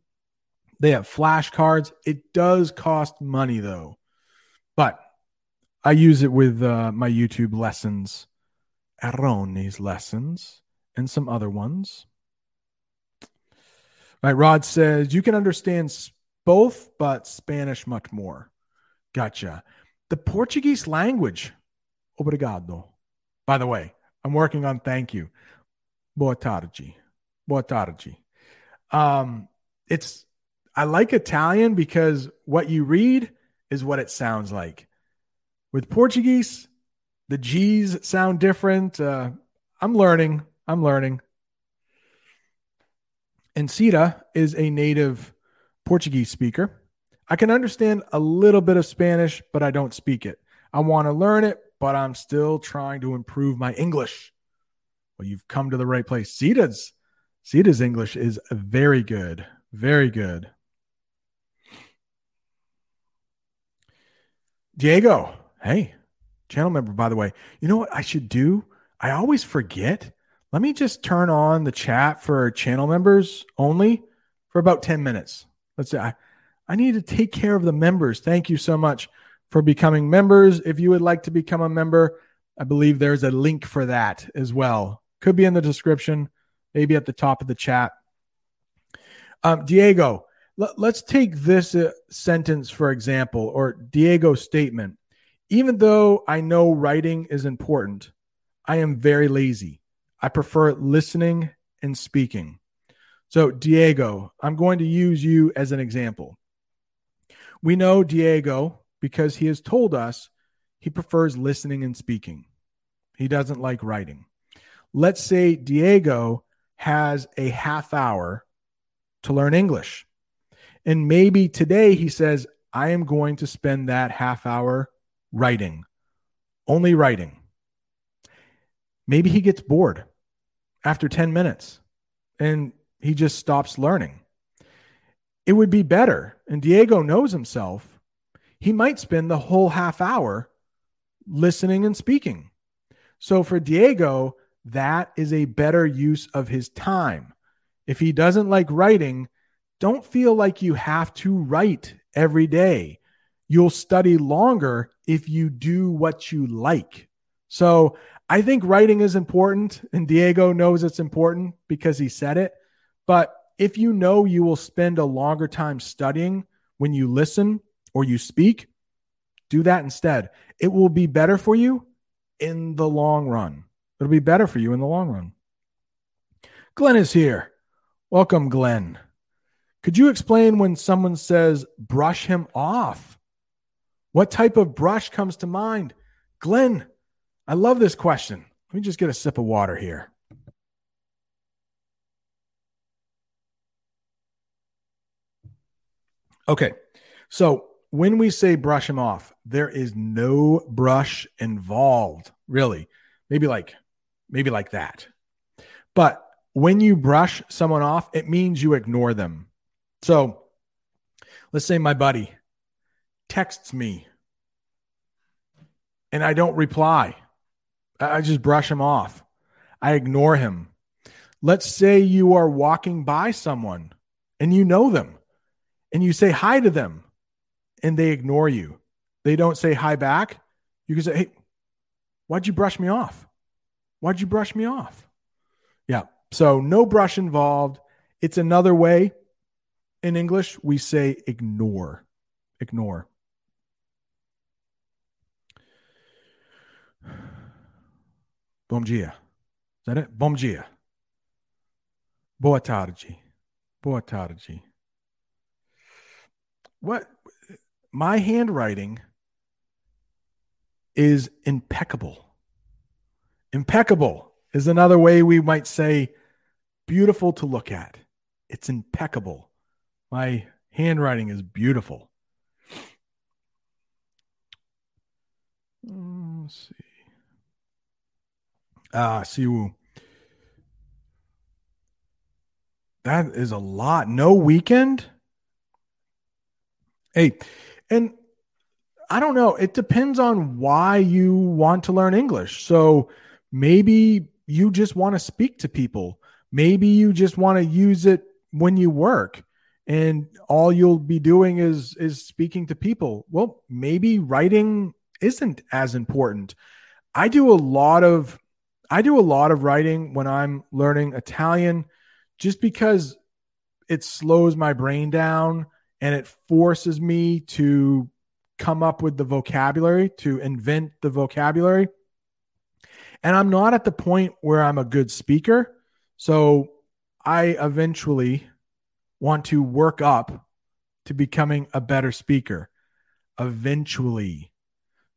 They have flashcards. It does cost money though, but I use it with uh, my YouTube lessons, Arone's lessons, and some other ones. Right, Rod says you can understand both, but Spanish much more. Gotcha. The Portuguese language. Obrigado. By the way, I'm working on thank you. Boa tarde. Boa tarde. Um, it's I like Italian because what you read is what it sounds like. With Portuguese, the G's sound different. Uh, I'm learning. I'm learning. Sita is a native Portuguese speaker. I can understand a little bit of Spanish, but I don't speak it. I want to learn it, but I'm still trying to improve my English. Well, you've come to the right place. Sita's English is very good. Very good. Diego, hey, channel member, by the way. You know what I should do? I always forget. Let me just turn on the chat for channel members only for about 10 minutes. Let's say I, I need to take care of the members. Thank you so much for becoming members. If you would like to become a member, I believe there's a link for that as well. Could be in the description, maybe at the top of the chat. Um, Diego, l- let's take this uh, sentence for example, or Diego's statement. Even though I know writing is important, I am very lazy. I prefer listening and speaking. So, Diego, I'm going to use you as an example. We know Diego because he has told us he prefers listening and speaking. He doesn't like writing. Let's say Diego has a half hour to learn English. And maybe today he says, I am going to spend that half hour writing, only writing. Maybe he gets bored after 10 minutes and he just stops learning. It would be better, and Diego knows himself, he might spend the whole half hour listening and speaking. So for Diego, that is a better use of his time. If he doesn't like writing, don't feel like you have to write every day. You'll study longer if you do what you like. So I think writing is important, and Diego knows it's important because he said it. But if you know you will spend a longer time studying when you listen or you speak, do that instead. It will be better for you in the long run. It'll be better for you in the long run. Glenn is here. Welcome, Glenn. Could you explain when someone says brush him off? What type of brush comes to mind? Glenn, I love this question. Let me just get a sip of water here. Okay. So when we say brush him off, there is no brush involved, really. Maybe like maybe like that. But when you brush someone off, it means you ignore them. So let's say my buddy texts me and I don't reply. I just brush him off. I ignore him. Let's say you are walking by someone and you know them and you say hi to them and they ignore you. They don't say hi back. You can say, Hey, why'd you brush me off? Why'd you brush me off? Yeah. So no brush involved. It's another way in English we say ignore. Ignore. Bom dia. Is that it? Bom dia. Boa tarde. Boa tarde. What? My handwriting is impeccable. Impeccable is another way we might say beautiful to look at. It's impeccable. My handwriting is beautiful. Mm, let's see. Ah, Siwu. That is a lot. No weekend? Hey, and I don't know. It depends on why you want to learn English. So maybe you just want to speak to people. Maybe you just want to use it when you work and all you'll be doing is is speaking to people. Well, maybe writing isn't as important. I do a lot of I do a lot of writing when I'm learning Italian just because it slows my brain down and it forces me to come up with the vocabulary, to invent the vocabulary. And I'm not at the point where I'm a good speaker. So I eventually want to work up to becoming a better speaker. Eventually.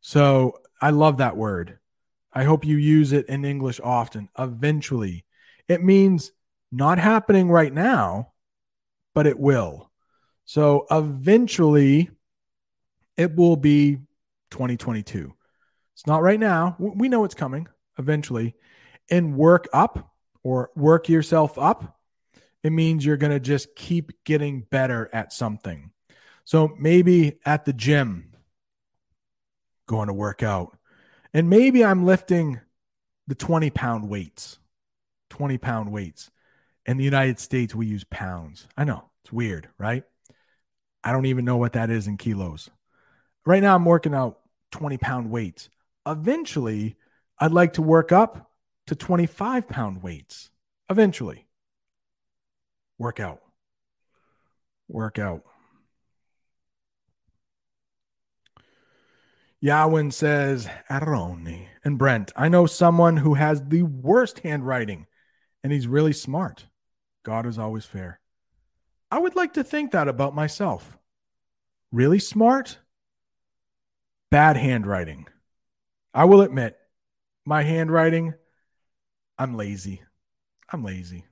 So I love that word. I hope you use it in English often. Eventually. It means not happening right now, but it will. So eventually it will be 2022. It's not right now. We know it's coming eventually. And work up or work yourself up, it means you're going to just keep getting better at something. So maybe at the gym, going to work out, and maybe I'm lifting the 20 pound weights, 20 pound weights. In the United States, we use pounds. I know it's weird, right? I don't even know what that is in kilos. Right now, I'm working out 20 pound weights. Eventually, I'd like to work up to 25 pound weights. Eventually, work out. Work out. Yawin says, Aroni. And Brent, I know someone who has the worst handwriting and he's really smart. God is always fair. I would like to think that about myself. Really smart, bad handwriting. I will admit, my handwriting, I'm lazy. I'm lazy.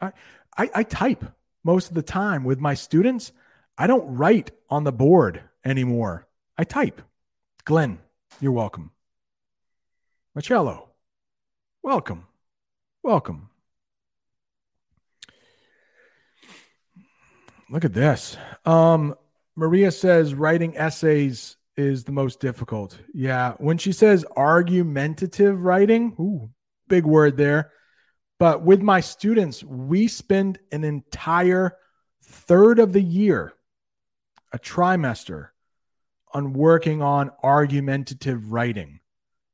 I, I, I type most of the time with my students. I don't write on the board anymore. I type. Glenn, you're welcome. Machello, welcome. Welcome. Look at this. Um, Maria says writing essays is the most difficult. Yeah. When she says argumentative writing, ooh, big word there. But with my students, we spend an entire third of the year, a trimester, on working on argumentative writing.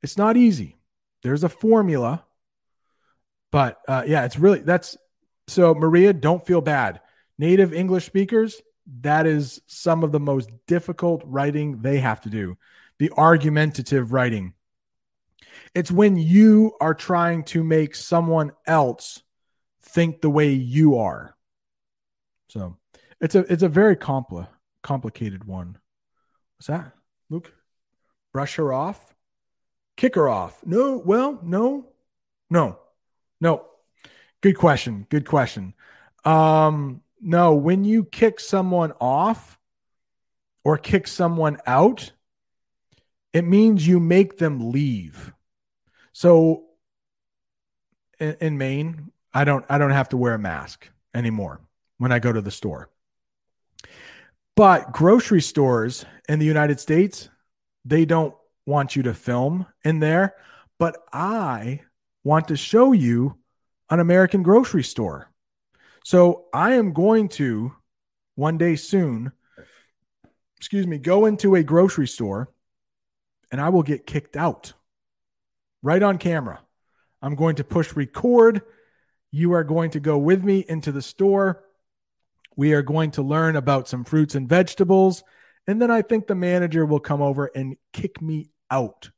It's not easy. There's a formula, but uh, yeah, it's really that's so. Maria, don't feel bad. Native English speakers, that is some of the most difficult writing they have to do. The argumentative writing. It's when you are trying to make someone else think the way you are. So it's a it's a very compli- complicated one. What's that? Luke? Brush her off? Kick her off? No, well, no, no, no. Good question. Good question. Um, no, when you kick someone off or kick someone out, it means you make them leave. So in, in Maine, I don't I don't have to wear a mask anymore when I go to the store. But grocery stores in the United States, they don't want you to film in there. But I want to show you an American grocery store. So I am going to one day soon, excuse me, go into a grocery store and I will get kicked out right on camera. I'm going to push record. You are going to go with me into the store we are going to learn about some fruits and vegetables. And then I think the manager will come over and kick me out.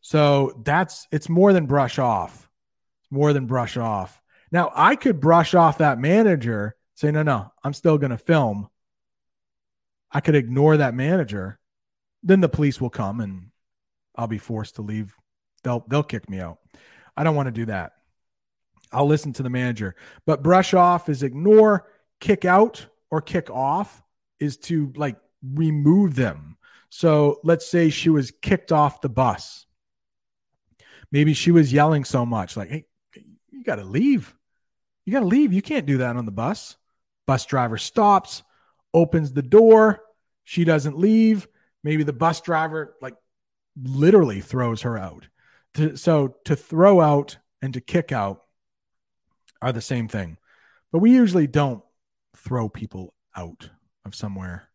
So that's it's more than brush off. More than brush off. Now I could brush off that manager, say, no, no, I'm still gonna film. I could ignore that manager. Then the police will come and I'll be forced to leave. They'll they'll kick me out. I don't want to do that. I'll listen to the manager. But brush off is ignore kick out or kick off is to like remove them. So let's say she was kicked off the bus. Maybe she was yelling so much, like, hey, you got to leave. You got to leave. You can't do that on the bus. Bus driver stops, opens the door. She doesn't leave. Maybe the bus driver, like, literally throws her out. So to throw out and to kick out are the same thing. But we usually don't throw people out of somewhere.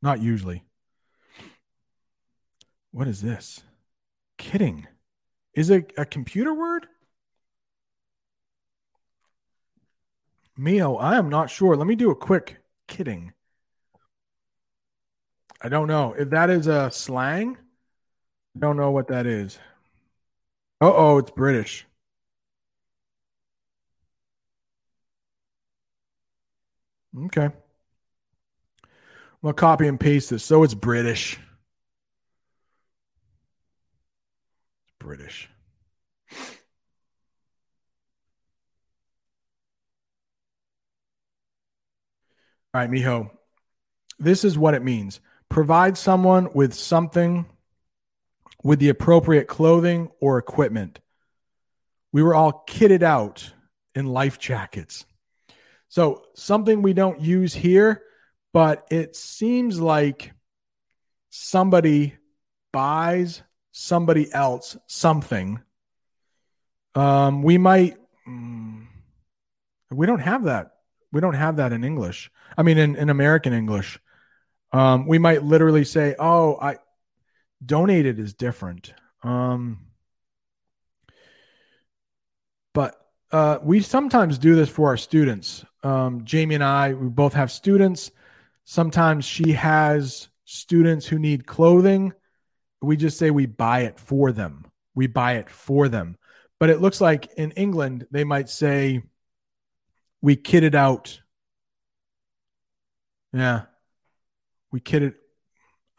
Not usually. What is this? Kidding. Is it a computer word? Miho, I am not sure. Let me do a quick kidding. I don't know. If that is a slang, I don't know what that is. Uh oh, it's British. Okay. I'm going to copy and paste this so it's British. British. All right, Miho. This is what it means. Provide someone with something with the appropriate clothing or equipment. We were all kitted out in life jackets. So, something we don't use here, but it seems like somebody buys somebody else something. Um, we might, mm, we don't have that. We don't have that in English. I mean, in, in American English, um, we might literally say, "Oh, I donated is different." Um, but uh, we sometimes do this for our students. Um, Jamie and I, we both have students. Sometimes she has students who need clothing. We just say we buy it for them. We buy it for them. But it looks like in England, they might say, we kitted out. Yeah. We kitted.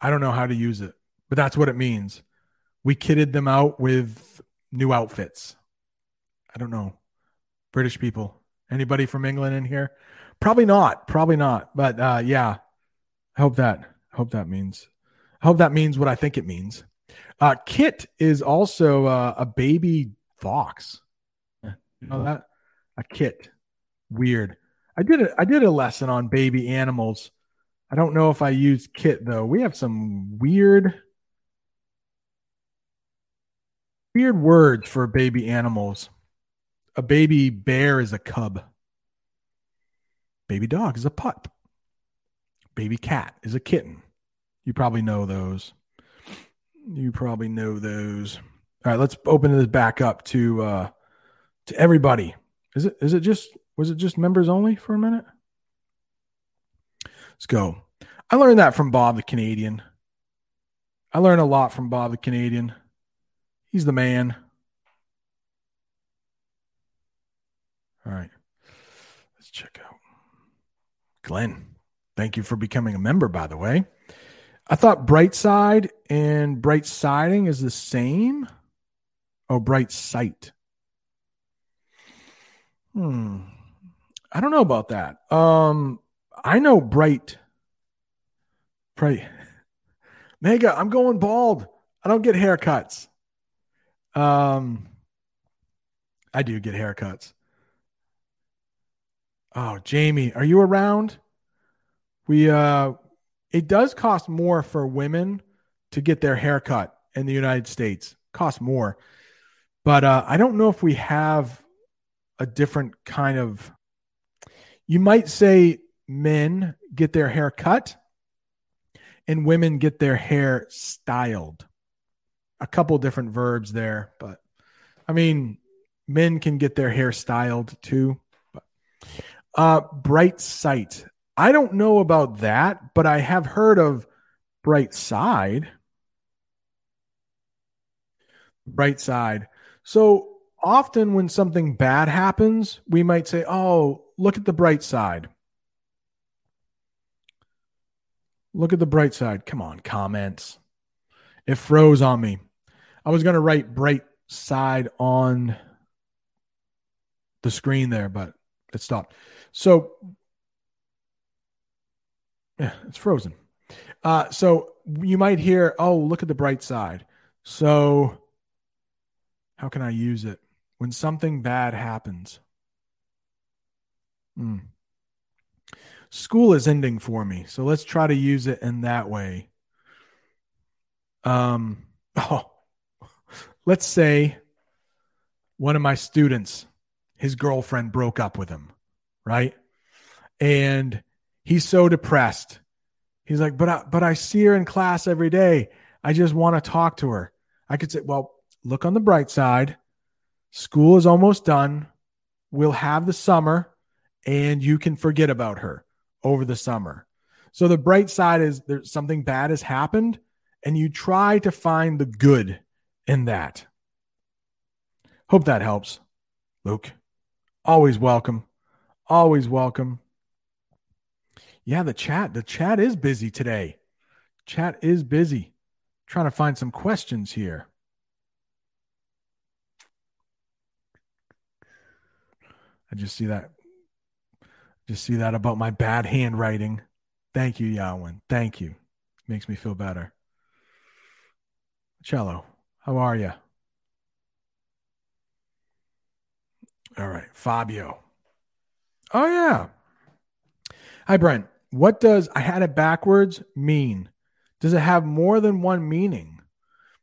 I don't know how to use it, but that's what it means. We kitted them out with new outfits. I don't know. British people. Anybody from England in here? Probably not. Probably not. But uh, yeah, I hope that hope that means I hope that means what I think it means. Uh, Kit is also uh, a baby fox. You know that a kit. Weird. I did a I did a lesson on baby animals. I don't know if I used kit though. We have some weird weird words for baby animals. A baby bear is a cub. Baby dog is a pup. Baby cat is a kitten. You probably know those. You probably know those. All right, let's open this back up to uh to everybody. Is it is it just was it just members only for a minute? Let's go. I learned that from Bob the Canadian. I learned a lot from Bob the Canadian. He's the man. All right. Let's check out Glenn. Thank you for becoming a member, by the way. I thought bright side and bright siding is the same. Oh, bright sight. Hmm. I don't know about that. Um, I know bright, bright. Mega, I'm going bald. I don't get haircuts. Um, I do get haircuts. Oh, Jamie, are you around? We uh it does cost more for women to get their haircut in the United States. Cost more. But uh I don't know if we have a different kind of you might say men get their hair cut and women get their hair styled. A couple different verbs there, but I mean, men can get their hair styled too. But uh, bright sight. I don't know about that, but I have heard of bright side. Bright side. So often when something bad happens, we might say, oh, look at the bright side. Look at the bright side. Come on, comments. It froze on me. I was going to write bright side on the screen there, but it stopped. So, yeah, it's frozen. Uh, so you might hear, oh, look at the bright side. So, how can I use it? When something bad happens. Hmm. School is ending for me, so let's try to use it in that way. Um, oh, let's say one of my students, his girlfriend broke up with him, right? And he's so depressed. He's like, but I, but I see her in class every day. I just want to talk to her. I could say, well, look on the bright side. School is almost done. We'll have the summer and you can forget about her over the summer. So the bright side is there's something bad has happened and you try to find the good in that. Hope that helps. Luke, always welcome. Always welcome. Yeah, the chat, the chat is busy today. Chat is busy. Trying to find some questions here. I just see that Just see that about my bad handwriting. Thank you, Yawin. Thank you. Makes me feel better. Cello, how are you? All right, Fabio. Oh yeah. Hi Brent. What does I had it backwards mean? Does it have more than one meaning?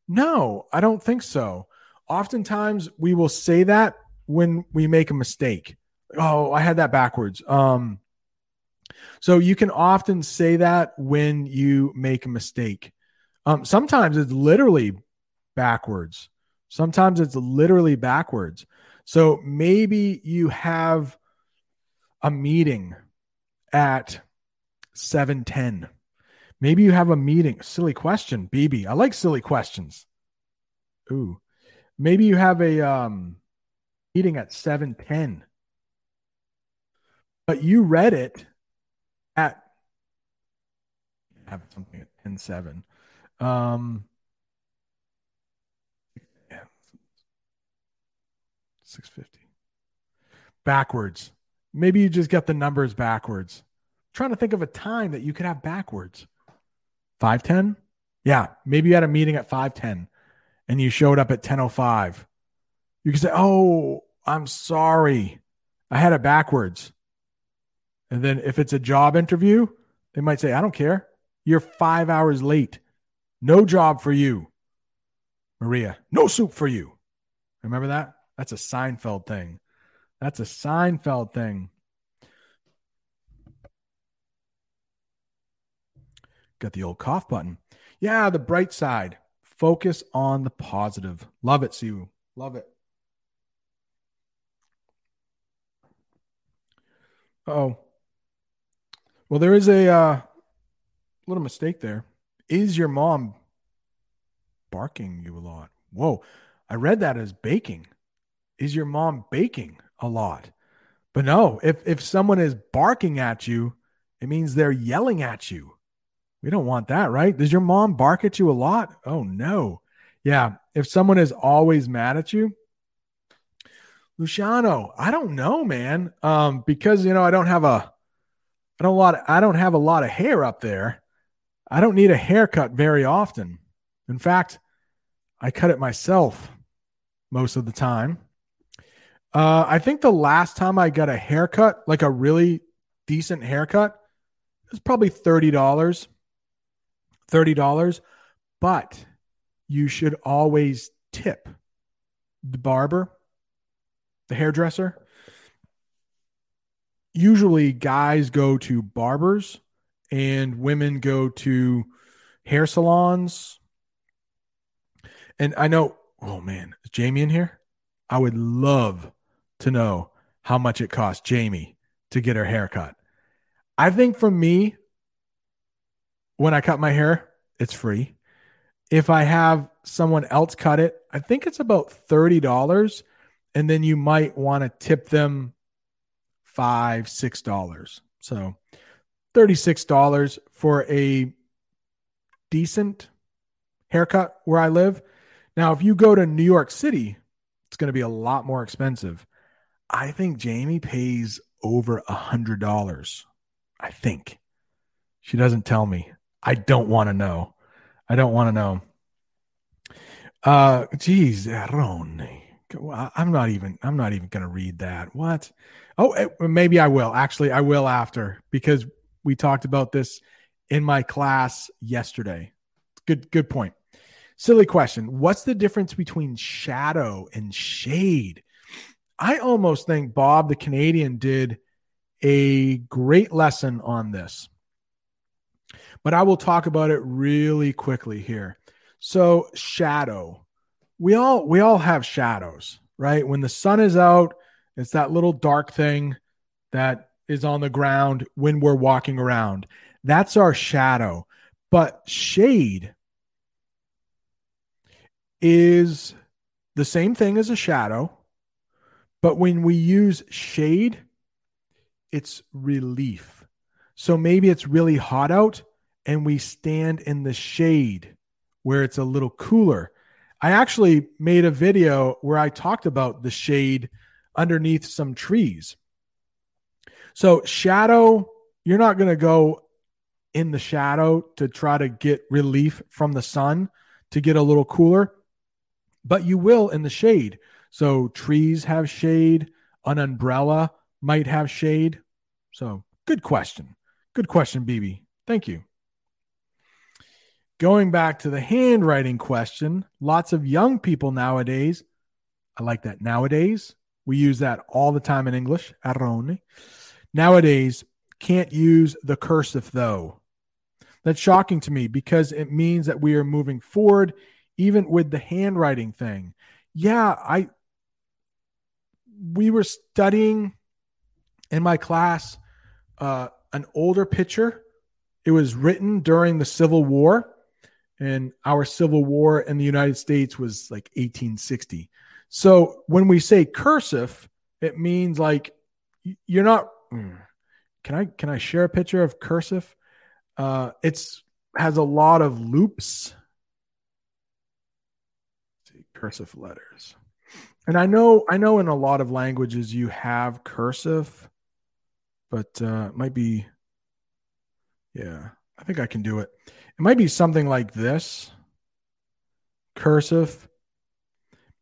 No, I don't think so. Oftentimes we will say that when we make a mistake. Oh, I had that backwards. Um so you can often say that when you make a mistake. Um, sometimes it's literally backwards. Sometimes it's literally backwards. So maybe you have a meeting at 710. Maybe you have a meeting. Silly question, BB. I like silly questions. Ooh. Maybe you have a um, meeting at 710. But you read it at have something at 10 7. Um, 650. Backwards. Maybe you just got the numbers backwards. I'm trying to think of a time that you could have backwards. 510? Yeah, maybe you had a meeting at 510 and you showed up at 1005. You could say, "Oh, I'm sorry. I had it backwards." And then if it's a job interview, they might say, I don't care. You're five hours late. No job for you. Maria, no soup for you. Remember that? That's a Seinfeld thing. That's a Seinfeld thing. Got the old cough button. Yeah, the bright side. Focus on the positive. Love it, Siwu. Love it. Oh, well, there is a uh, little mistake there. Is your mom barking you a lot? Whoa, I read that as baking. Is your mom baking a lot? But no, if if someone is barking at you, it means they're yelling at you. We don't want that, right? Does your mom bark at you a lot? Oh no. Yeah, if someone is always mad at you, Luciano, I don't know, man. Um, because you know I don't have a I don't lot. I don't have a lot of hair up there. I don't need a haircut very often. In fact, I cut it myself most of the time. Uh, I think the last time I got a haircut, like a really decent haircut, it was probably thirty dollars. Thirty dollars, but you should always tip the barber, the hairdresser, usually guys go to barbers and women go to hair salons. And I know, oh man, is Jamie in here? I would love to know how much it costs Jamie to get her haircut. I think for me, when I cut my hair, it's free. If I have someone else cut it, I think it's about $30. And then you might want to tip them five, six dollars. So thirty-six dollars for a decent haircut where I live. Now, if you go to New York City, it's going to be a lot more expensive. I think Jamie pays over a hundred dollars. I think she doesn't tell me. I don't want to know. I don't want to know. Uh, geez, Ronnie. I'm not even. I'm not even going to read that. What? Oh, eh, maybe I will. Actually, I will after because we talked about this in my class yesterday. Good, good point. Silly question. What's the difference between shadow and shade? I almost think Bob the Canadian did a great lesson on this, but I will talk about it really quickly here. So, shadow. We all we all have shadows, right? When the sun is out, it's that little dark thing that is on the ground when we're walking around. That's our shadow. But shade is the same thing as a shadow. But when we use shade, it's relief. So maybe it's really hot out and we stand in the shade where it's a little cooler. I actually made a video where I talked about the shade underneath some trees. So shadow, you're not going to go in the shadow to try to get relief from the sun to get a little cooler, but you will in the shade. So trees have shade, an umbrella might have shade. So good question. Good question, BB. Thank you. Going back to the handwriting question, lots of young people nowadays, I like that. Nowadays, we use that all the time in English. Nowadays, can't use the cursive though. That's shocking to me because it means that we are moving forward, even with the handwriting thing. Yeah, I we were studying in my class uh, an older picture. It was written during the Civil War, and our Civil War in the United States was like 1860. So when we say cursive, it means like you're not. Hmm, can I can I share a picture of cursive? Uh, it's has a lot of loops. see, cursive letters. And I know I know in a lot of languages you have cursive, but uh, it might be yeah, I think I can do it. It might be something like this. Cursive.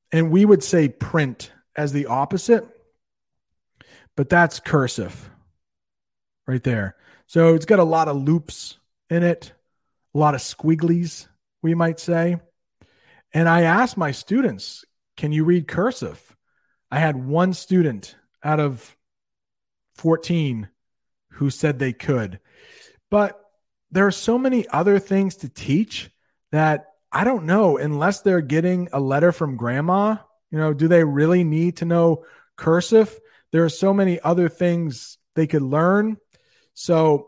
And we would say print as the opposite, but that's cursive right there. So it's got a lot of loops in it, a lot of squigglies, we might say. And I asked my students, can you read cursive? I had one student out of 14 who said they could. But there are so many other things to teach that I don't know unless they're getting a letter from grandma. You know, do they really need to know cursive? There are so many other things they could learn. So,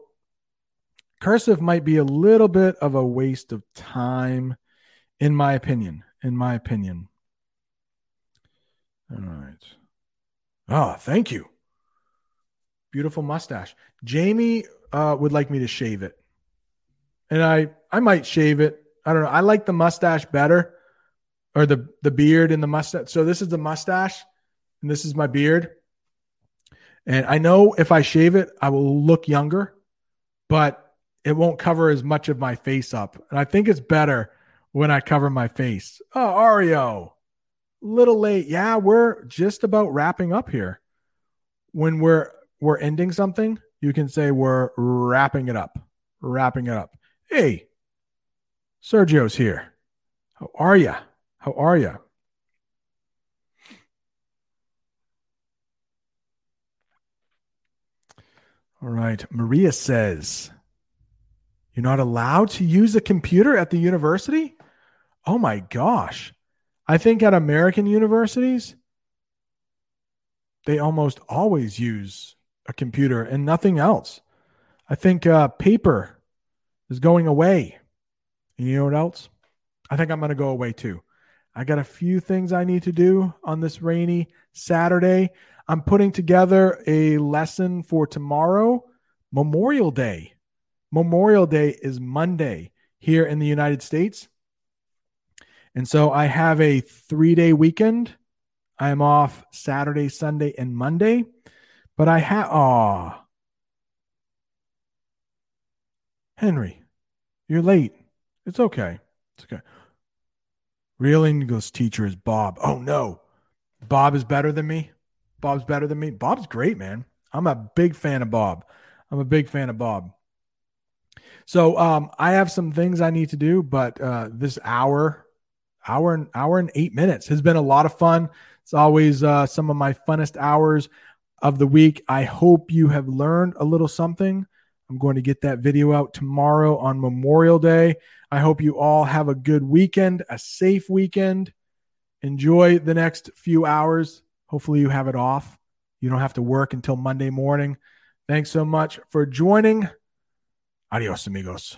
cursive might be a little bit of a waste of time, in my opinion. In my opinion. All right. Oh, thank you. Beautiful mustache. Jamie uh, would like me to shave it, and I I might shave it. I don't know. I like the mustache better, or the the beard and the mustache. So this is the mustache, and this is my beard. And I know if I shave it, I will look younger, but it won't cover as much of my face up. And I think it's better when I cover my face. Oh, Ario little late. Yeah, we're just about wrapping up here. When we're we're ending something, you can say we're wrapping it up. Wrapping it up. Hey, Sergio's here. How are you? How are you? All right. Maria says, You're not allowed to use a computer at the university? Oh my gosh. I think at American universities, they almost always use a computer and nothing else. I think uh, paper is going away. And you know what else? I think I'm going to go away too. I got a few things I need to do on this rainy Saturday. I'm putting together a lesson for tomorrow, Memorial Day. Memorial Day is Monday here in the United States. And so I have a three day weekend. I am off Saturday, Sunday, and Monday. But I have, oh, Henry, you're late. It's okay. It's okay. Real English teacher is Bob. Oh, no. Bob is better than me. Bob's better than me. Bob's great, man. I'm a big fan of Bob. I'm a big fan of Bob. So um, I have some things I need to do, but uh, this hour hour and hour and eight minutes has been a lot of fun. It's always uh, some of my funnest hours of the week. I hope you have learned a little something. I'm going to get that video out tomorrow on Memorial Day. I hope you all have a good weekend, a safe weekend. Enjoy the next few hours. Hopefully, you have it off. You don't have to work until Monday morning. Thanks so much for joining. Adios, amigos.